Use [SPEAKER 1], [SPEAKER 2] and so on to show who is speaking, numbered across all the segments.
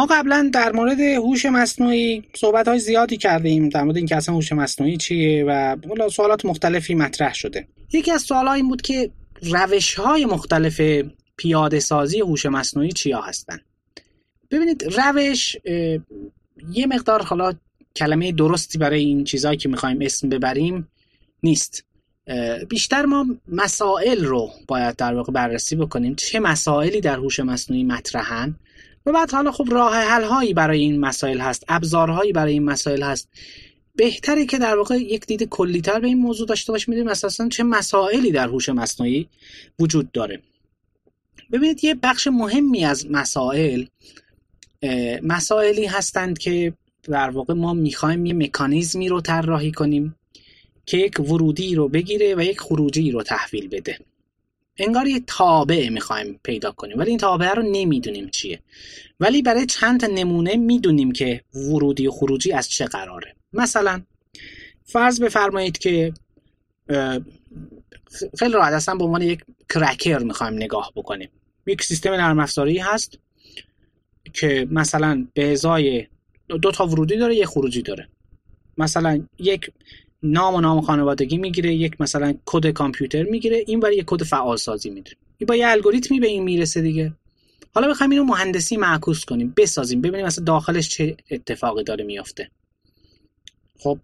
[SPEAKER 1] ما قبلا در مورد هوش مصنوعی صحبت های زیادی کردیم در مورد اینکه اصلا هوش مصنوعی چیه و سوالات مختلفی مطرح شده. یکی از سوال این بود که روش های مختلف پیاده سازی هوش مصنوعی چیا هستن؟ ببینید روش یه مقدار حالا کلمه درستی برای این چیزهایی که می‌خوایم اسم ببریم نیست. بیشتر ما مسائل رو باید در واقع بررسی بکنیم. چه مسائلی در هوش مصنوعی مطرحن؟ و بعد حالا خب راه حل هایی برای این مسائل هست ابزارهایی برای این مسائل هست. بهتره که در واقع یک دید کلیتر به این موضوع داشته باشیم می‌دونیم اساسا چه مسائلی در هوش مصنوعی وجود داره. ببینید یه بخش مهمی از مسائل مسائلی هستند که در واقع ما می‌خوایم یه مکانیزمی رو طراحی کنیم که یک ورودی رو بگیره و یک خروجی رو تحویل بده. انگار یه تابع می‌خوایم پیدا کنیم. ولی این تابع رو نمی‌دونیم چیه. ولی برای چند تا نمونه می‌دونیم که ورودی و خروجی از چه قراره. مثلا فرض بفرمایید که خیلی راحت اصلا به عنوان یک کرکر می‌خوایم نگاه بکنیم. یک سیستم نرم افزاری هست که مثلا به ازای دو تا ورودی داره یک خروجی داره. مثلا یک نام و نام خانوادگی می‌گیره یک مثلا کد کامپیوتر می‌گیره این برای یک کد فعال سازی میده این با یه الگوریتمی به این می‌رسه دیگه. حالا بخوایم اینو مهندسی معکوس کنیم بسازیم ببینیم مثلا داخلش چه اتفاقی داره میافته. خب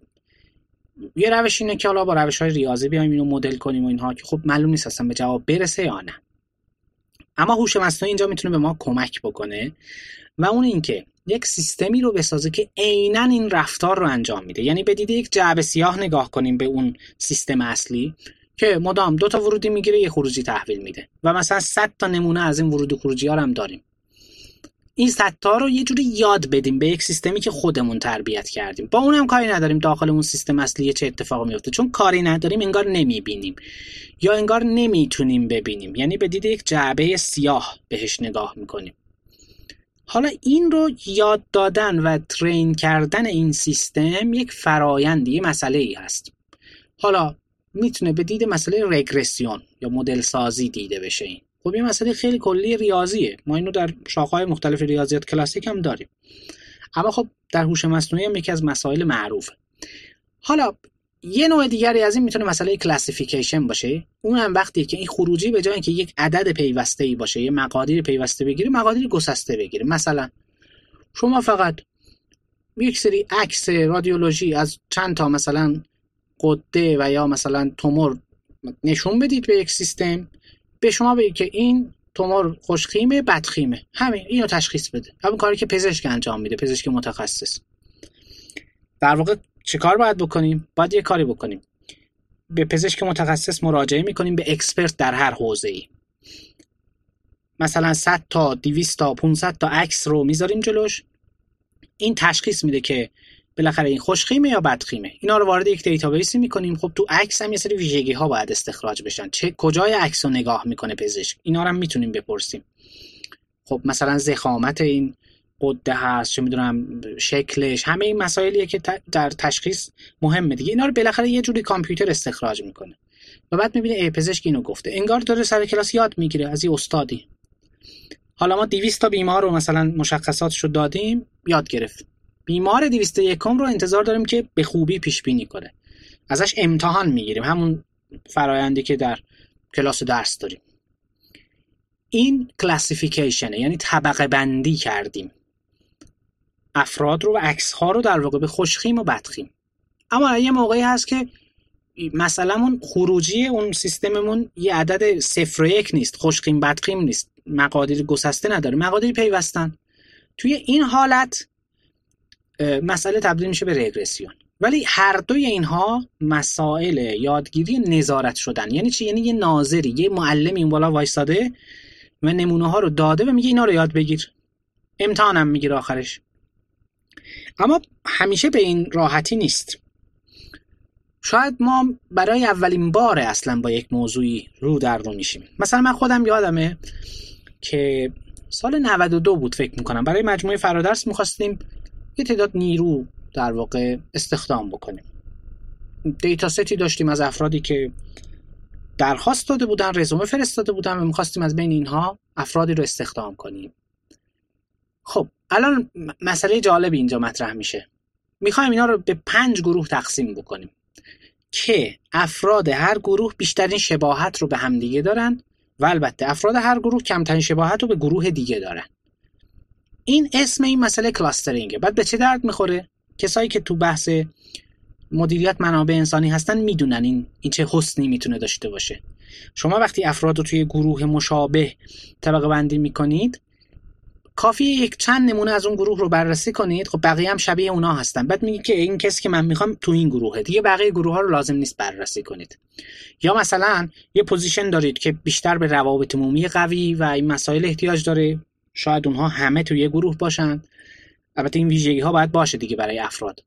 [SPEAKER 1] یه روش اینه که حالا با روش های ریاضی بیایم اینو مدل کنیم و اینها که خب معلوم نیست اصلا به جواب برسه یا نه. اما هوش مصنوعی اینجا می‌تونه به ما کمک بکنه و اون اینکه یک سیستمی رو بسازه که عینا این رفتار رو انجام میده. یعنی به دید یک جعبه سیاه نگاه کنیم به اون سیستم اصلی که مدام دو تا ورودی می‌گیره یه خروجی تحویل میده و مثلا 100 تا نمونه از این ورودی خروجی ها هم داریم. این تا رو یه جوری یاد بدیم به یک سیستمی که خودمون تربیت کردیم. با اونم کاری نداریم داخل اون سیستم اصلی چه اتفاقی میفته. چون کاری نداریم انگار نمی‌بینیم. یا انگار نمی‌تونیم ببینیم. یعنی به دید یک جعبه سیاه بهش نگاه می‌کنیم. حالا این رو یاد دادن و ترین کردن این سیستم یک فرایندی یه مسئله ای هست. حالا می‌تونه به دید مسئله رگرسیون یا مدل سازی دیده بشه این. خب این مسئله خیلی کلی ریاضیه. ما اینو در شاخه‌های مختلف ریاضیات کلاسیک هم داریم. اما خب در هوش مصنوعی هم یکی از مسائل معروفه. حالا یه نوع دیگری از این می‌تونه مسئله کلاسیفیکیشن باشه. اون هم وقتی که این خروجی به جای اینکه یک عدد پیوسته ای باشه یه مقادیر پیوسته بگیره مقادیر گسسته بگیره مثلا شما فقط یک سری عکس رادیولوژی از چند تا مثلا قده و یا مثلا تومور نشون بدید به یک سیستم. به شما بگید که این تومور خوشخیمه بدخیمه. همین اینو تشخیص بده. همین کاری که پزشک انجام میده پزشک متخصص. در واقع چه کار باید بکنیم؟ باید یه کاری بکنیم. به پزشک متخصص مراجعه می‌کنیم به اکسپرت در هر حوزه ای مثلا 100 تا 200 تا 500 تا عکس رو می‌ذاریم جلوش. این تشخیص میده که بالاخره این خوشخیمه یا بدخیمه. اینا رو وارد یک دیتابیسی می‌کنیم. خب تو عکس هم یه سری ویژگی ها باید استخراج بشن. چه کجای عکس رو نگاه می‌کنه پزشک؟ اینا رو هم می‌تونیم بپرسیم. خب مثلا زخامت این قده هست چه می‌دونم شکلش همه این مسائلیه که در تشخیص مهمه دیگه. اینا رو بالاخره یه جوری کامپیوتر استخراج می‌کنه. و بعد می‌بینه ای پزشک اینو گفته. انگار داره سر کلاس یاد می‌گیره از یه استادی. حالا ما 200 تا بیمار رو مثلا مشخصاتش رو دادیم یاد گرفت. بیمار 201 رو انتظار داریم که به خوبی پیش بینی کنه. ازش امتحان می‌گیریم. همون فرایندی که در کلاس درس داریم. این کلاسیفیکیشنه یعنی طبقه بندی کردیم. افراد رو و عکس ها رو در واقع به خوشخیم و بدخیم. اما یه موقعی هست که مثلا خروجی اون سیستممون یه عدد صفر و یک نیست خوشخیم بدخیم نیست. مقادیر گسسته نداره مقادیر پیوستن. توی این حالت مسئله تبدیل میشه به رگرسیون. ولی هر دوی اینها مسائل یادگیری نظارت شدن. یعنی چی؟ یعنی یه ناظری یه معلم این بالا وایساده و نمونه ها رو داده و میگه اینا رو یاد بگیر. امتحانم می‌گیره آخرش. اما همیشه به این راحتی نیست. شاید ما برای اولین بار اصلا با یک موضوعی رو در رو میشیم. مثلا من خودم یادمه که سال 92 بود فکر می‌کنم. برای مجموعه فرادرس می‌خواستیم یه تعداد نیرو در واقع استخدام بکنیم. دیتا ستی داشتیم از افرادی که درخواست داده بودن رزومه فرستاده بودن و می‌خواستیم از بین اینها افرادی رو استخدام کنیم. خب الان مسئله جالبی اینجا مطرح میشه. می‌خوایم اینا رو به پنج گروه تقسیم بکنیم. که افراد هر گروه بیشترین شباهت رو به همدیگه دارن و البته افراد هر گروه کمترین شباهت رو به گروه دیگه دارن. این اسم این مسئله کلاسترینگه بعد به چه درد می‌خوره؟ کسایی که تو بحث مدیریت منابع انسانی هستن می‌دونن این این چه حسنی می‌تونه داشته باشه. شما وقتی افراد رو توی گروه مشابه طبقه بندی می‌کنید کافی یک چند نمونه از اون گروه رو بررسی کنید. خب بقیه هم شبیه اونا هستن. بعد میگی که این کسی که من می‌خوام تو این گروهه. دیگه بقیه گروه ها رو لازم نیست بررسی کنید. یا مثلا یه position دارید که بیشتر به روابط عمومی قوی و این مسائل احتیاج داره. شاید اونها همه توی یه گروه باشن. البته این ویژگی ها باید باشه دیگه برای افراد.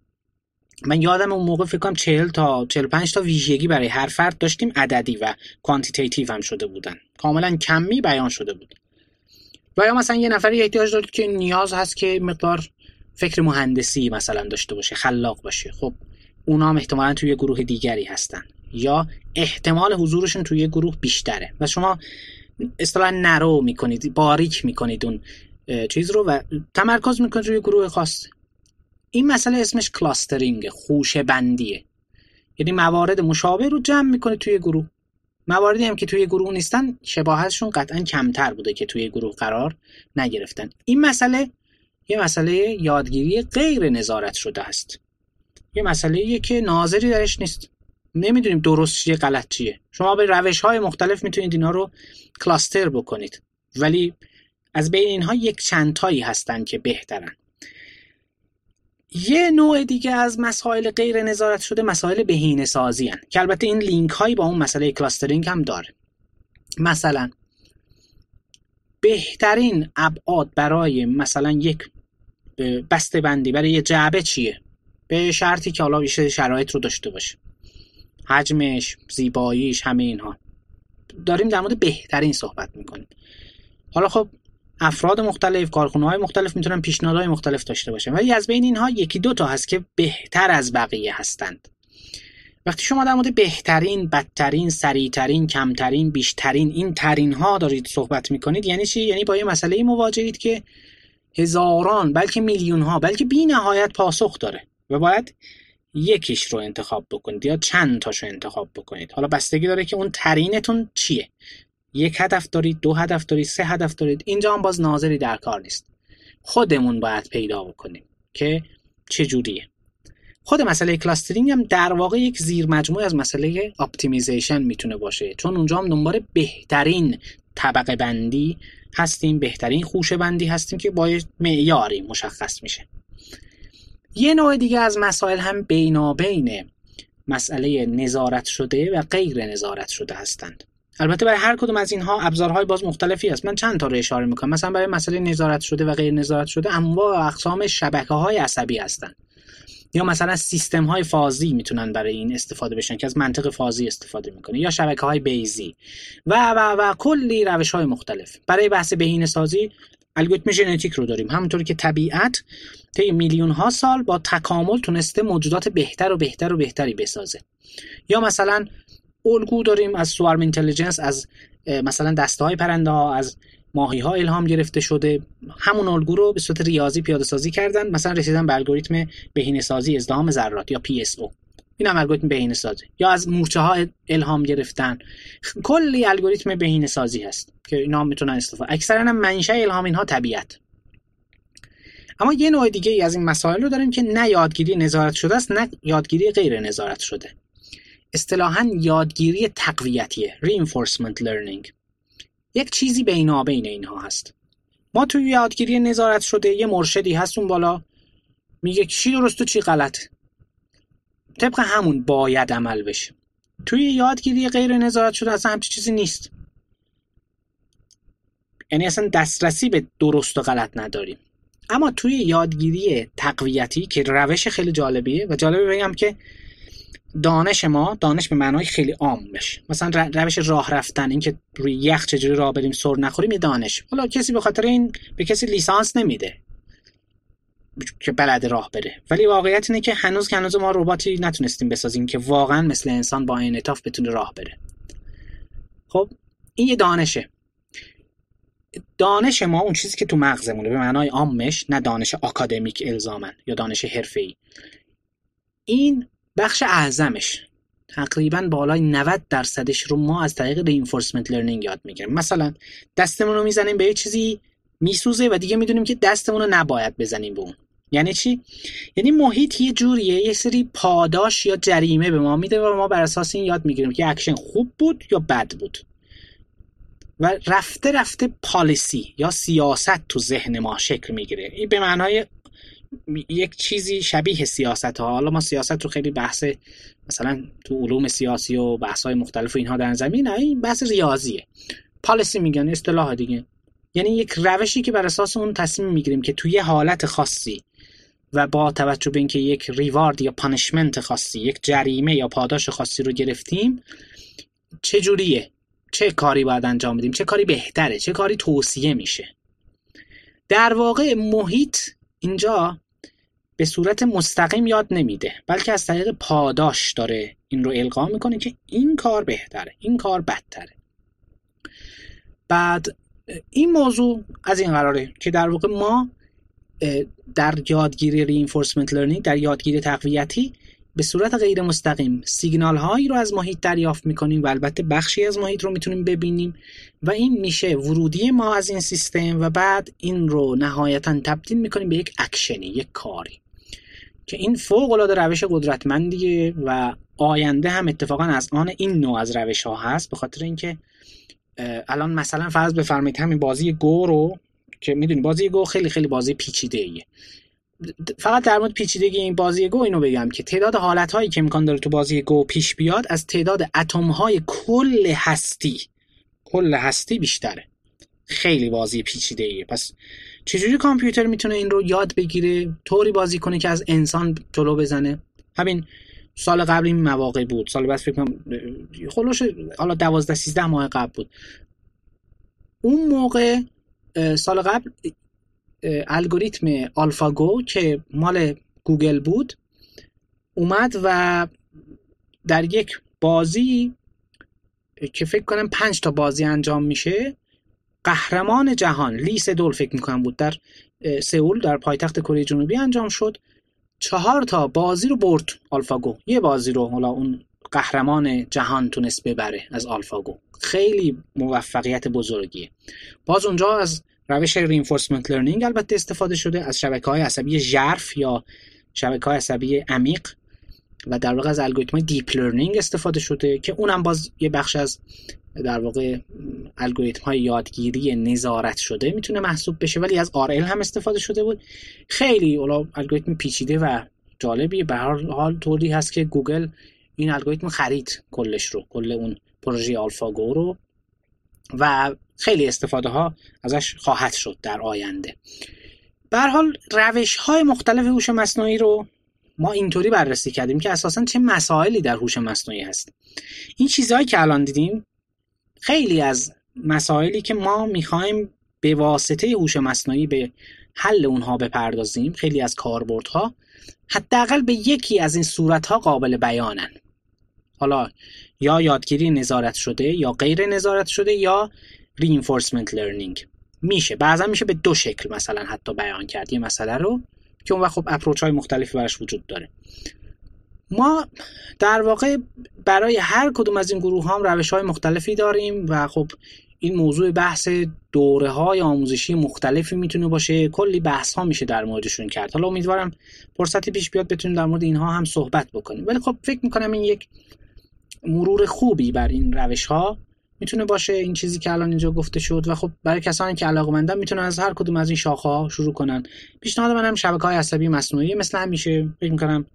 [SPEAKER 1] من یادم اون موقع فکر کنم 40 تا 45 تا ویژگی برای هر فرد داشتیم عددی و quantitative هم شده بودن. کاملا کمی بیان شده بود. و یا مثلا یه نفری احتیاج دارید که نیاز هست که مقدار فکر مهندسی مثلا داشته باشه خلاق باشه. خب اونا هم احتمالا توی گروه دیگری هستن. یا احتمال حضورشون توی گروه بیشتره. و شما اصطلاحا نرو می‌کنید باریک می‌کنید اون چیز رو و تمرکز می‌کنید روی گروه خاص. این مسئله اسمش کلاسترینگ خوشه بندیه یعنی موارد مشابه رو جمع می‌کنه توی گروه. مواردی هم که توی گروه نیستن شباهتشون قطعا کمتر بوده که توی گروه قرار نگرفتن. این مسئله یه مسئله یادگیری غیر نظارت شده است. یه مسئله که ناظری درش نیست. نمی‌دونیم درست چیه غلط چیه. شما به روش های مختلف می‌تونید اینا رو کلاستر بکنید. ولی از بین اینها یک چندتایی هستن که بهترن. یه نوع دیگه از مسائل غیر نظارت شده مسائل بهینه سازی هن. که البته این لینک هایی با اون مسئله کلاسترینگ هم داره. مثلا بهترین ابعاد برای مثلا یک بسته بندی برای یه جعبه چیه؟ به شرطی که حالا شرایط رو داشته باشه. حجمش زیباییش همه اینها. داریم در مورد بهترین صحبت می‌کنیم. حالا خب افراد مختلف کارخونه های مختلف می‌تونن پیشنهادهای مختلف داشته باشن. ولی از بین اینها یکی دو تا هست که بهتر از بقیه هستند. وقتی شما در مورد بهترین بدترین سریعترین کمترین بیشترین این ترین ها دارید صحبت می‌کنید یعنی چی؟ یعنی با یه مسئله مواجهید که هزاران بلکه میلیون ها بلکه بی نهایت پاسخ داره و باید یکیش رو انتخاب بکنید یا چند تاشو انتخاب بکنید. حالا بستگی داره که اون ترینتون چیه. یک هدف دارید دو هدف دارید سه هدف دارید اینجا هم باز ناظری در کار نیست. خودمون باید پیدا بکنیم که چجوریه. خود مسئله clustering هم در واقع یک زیر مجموعه از مسئله optimization می‌تونه باشه چون اونجا هم دنبال بهترین طبقه بندی هستیم بهترین خوشه بندی هستیم که با معیاری مشخص میشه. یه نوع دیگه از مسائل هم بینابین مسئله نظارت شده و غیر نظارت شده هستند. البته برای هر کدوم از اینها ابزارهای باز مختلفی هست. من چند تا رو اشاره می‌کنم. مثلا برای مسئله نظارت شده و غیر نظارت شده انواع و اقسام شبکه های عصبی هستند یا مثلا سیستم های فازی می‌تونن برای این استفاده بشن که از منطق فازی استفاده می‌کنه یا شبکه های بیزی. و و و کلی روش های مختلف. برای بحث بهینه سازی الگوریتم ژنتیک رو داریم. همونطور که طبیعت طی میلیون ها سال با تکامل تونسته موجودات بهتر و بهتر و بهتری بسازه. یا مثلا الگو داریم از سوارم اینتلیجنس از مثلا دسته های پرنده ها از ماهی ها الهام گرفته شده. همون الگو رو به صورت ریاضی پیاده سازی کردن. مثلا رسیدن به الگوریتم بهینه سازی ازدهام ذرات یا PSO این هم الگوریتم بهینه سازی یا از مورچه ها الهام گرفتن. کلی الگوریتم بهینه سازی هست که اینا می‌تونن استفاده اکثرا هم منشأ الهام اینها طبیعت. اما یه نوع دیگه ای از این مسائل رو داریم که نه یادگیری نظارت شده است نه یادگیری غیر نظارت شده. اصطلاحا یادگیری تقویتیه reinforcement learning. یک چیزی بینابین اینها هست. ما توی یادگیری نظارت شده یه مرشدی هست اون بالا میگه چی درست و چی غلط. طبق همون باید عمل بشه. توی یادگیری غیر نظارت شده اصلا همچی چیزی نیست. یعنی اصلا دسترسی به درست و غلط نداریم. اما توی یادگیری تقویتی که روش خیلی جالبیه و جالبه بگم که دانش ما دانش به معنای خیلی عام بشه. مثلا روش راه رفتن اینکه روی یخ چجوری راه بریم سر نخوریم یه دانش. حالا کسی به خاطر این به کسی لیسانس نمیده که بلد راه بره. ولی واقعیت اینه که هنوز که هنوز ما رباتی نتونستیم بسازیم که واقعا مثل انسان با انعطاف بتونه راه بره. خب این یه دانشه. دانش ما اون چیزی که تو مغزمونه به معنای عامش نه دانش آکادمیک الزاما یا دانش حرفه‌ای. این بخش اعظمش. تقریبا بالای 90 درصدش رو ما از طریق reinforcement learning یاد می‌گیریم. مثلا دستمون رو می‌زنیم به یه چیزی میسوزه و دیگه می‌دونیم که دستمون رو نباید بزنیم به اون. یعنی چی؟ یعنی محیط یه جوریه یه سری پاداش یا جریمه به ما میده و ما بر اساس این یاد می‌گیریم که اکشن خوب بود یا بد بود. و رفته رفته policy یا سیاست تو ذهن ما شکل می‌گیره. این به معنای یک چیزی شبیه سیاسته حالا ما سیاست رو خیلی بحث مثلا تو علوم سیاسی و بحث های مختلف و اینها داریم این بحث ریاضیه. پالیسی میگن اصطلاح دیگه. یعنی یک روشی که بر اساس اون تصمیم می‌گیریم که توی حالت خاصی و با توجه به اینکه یک ریوارد یا پانشمنت خاصی یک جریمه یا پاداش خاصی رو گرفتیم چه جوریه؟ چه کاری باید انجام بدیم؟ چه کاری بهتره؟ چه کاری توصیه میشه؟ در واقع محیط اینجا به صورت مستقیم یاد نمیده بلکه از طریق پاداش داره این رو القا می‌کنه که این کار بهتره این کار بدتره. بعد این موضوع از این قراره که در واقع ما در یادگیری reinforcement learning در یادگیری تقویتی به صورت غیر مستقیم سیگنال هایی رو از محیط دریافت می‌کنیم و البته بخشی از محیط رو می‌تونیم ببینیم و این میشه ورودی ما از این سیستم و بعد این رو نهایتا تبدیل می‌کنیم به یک اکشنی یک کاری که این فوق العاده روش قدرتمندیه و آینده هم اتفاقا از آن این نوع از روش ها هست به خاطر اینکه الان مثلا فرض بفرمایید همین بازی گو رو که می‌دونی بازی گو خیلی خیلی بازی پیچیده ایه فقط در مورد پیچیدگی این بازی گو اینو بگم که تعداد حالت هایی که امکان داره تو بازی گو پیش بیاد از تعداد اتم های کل هستی کل هستی بیشتره. خیلی بازی پیچیده ایه پس چجوری کامپیوتر می‌تونه این رو یاد بگیره طوری بازی کنه که از انسان جلو بزنه؟ همین سال قبل این مواقع بود. سال بعد فکر کنم خلوش حالا 12 13 ماه قبل بود. اون موقع سال قبل الگوریتم AlphaGo که مال گوگل بود اومد و در یک بازی که فکر کنم پنج تا بازی انجام میشه قهرمان جهان لی سدول فکر می‌کنم بود در سئول در پایتخت کره جنوبی انجام شد. چهار تا بازی رو برد AlphaGo. یه بازی رو حالا اون قهرمان جهان تونست ببره از AlphaGo. خیلی موفقیت بزرگیه. باز اونجا از روش reinforcement learning البته استفاده شده از شبکه های عصبی ژرف یا شبکه های عصبی عمیق و در واقع از الگوریتم deep learning استفاده شده که اونم باز یه بخش از در واقع الگوریتم های یادگیری نظارت شده می‌تونه محسوب بشه ولی از RL هم استفاده شده بود. خیلی اولا الگوریتم پیچیده و جالبی به هر حال طوری هست که گوگل این الگوریتم خرید کلش رو کل اون پروژه آلفاگو رو. و خیلی استفاده ها ازش خواهد شد در آینده. به حال روش های مختلف هوش مصنوعی رو ما اینطوری بررسی کردیم که اساسا چه مسائلی در هوش مصنوعی هست. این چیزهایی که الان دیدیم خیلی از مسائلی که ما می‌خوایم به واسطه هوش مصنوعی به حل اونها بپردازیم خیلی از کاربردها حداقل به یکی از این صورتها قابل بیانن. حالا یا یادگیری نظارت شده یا غیر نظارت شده یا reinforcement learning. میشه. بعضا میشه به دو شکل مثلا حتی بیان کرد. یه مسئله رو که اون وقت خب اپروچ های مختلفی براش وجود داره. ما در واقع برای هر کدوم از این گروه هم روش های مختلفی داریم و خب این موضوع بحث دوره های آموزشی مختلفی می‌تونه باشه. کلی بحث ها میشه در موردشون کرد. حالا امیدوارم فرصتی پیش بیاد بتونیم در مورد اینها هم صحبت بکنیم. ولی خب فکر می‌کنم این یک مرور خوبی بر این روش ها می‌تونه باشه این چیزی که الان اینجا گفته شد و خب برای کسانی که علاقه می‌تونن از هر کدوم از این شاخه ها شروع کنن. پیشنهاد منم شبکه های عصبی مصنوعی مثل همیشه فکر می‌کنم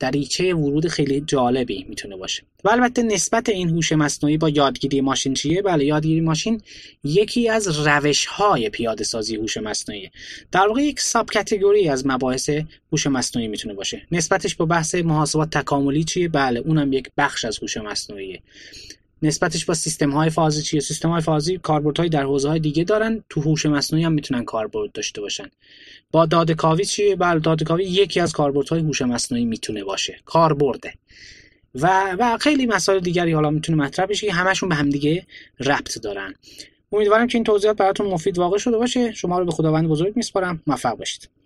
[SPEAKER 1] دریچه ورود خیلی جالبی می‌تونه باشه. و البته نسبت این هوش مصنوعی با یادگیری ماشین چیه؟ بله یادگیری ماشین یکی از روش های پیاده سازی هوش مصنوعی. در واقع یک ساب کاتگوری از مباحث هوش مصنوعی می‌تونه باشه. نسبتش با بحث محاسبات تکاملی چیه؟ بله اونم یک بخش از هوش مصنوعیه. نسبتش با سیستم های فازی چیه؟ سیستم های فازی کاربردهای در حوزه های دیگه دارن تو هوش مصنوعی هم می‌تونن کاربرد داشته باشن. با داده کاوی چیه؟ بله داده کاوی یکی از کاربردهای هوش مصنوعی می‌تونه باشه کاربرده. و و خیلی مسائل دیگری حالا می‌تونه مطرح بشه که همشون به همدیگه ربط دارن. امیدوارم که این توضیحات براتون مفید واقع شده باشه. شما رو به خداوند بزرگ میسپارم. موفق باشید.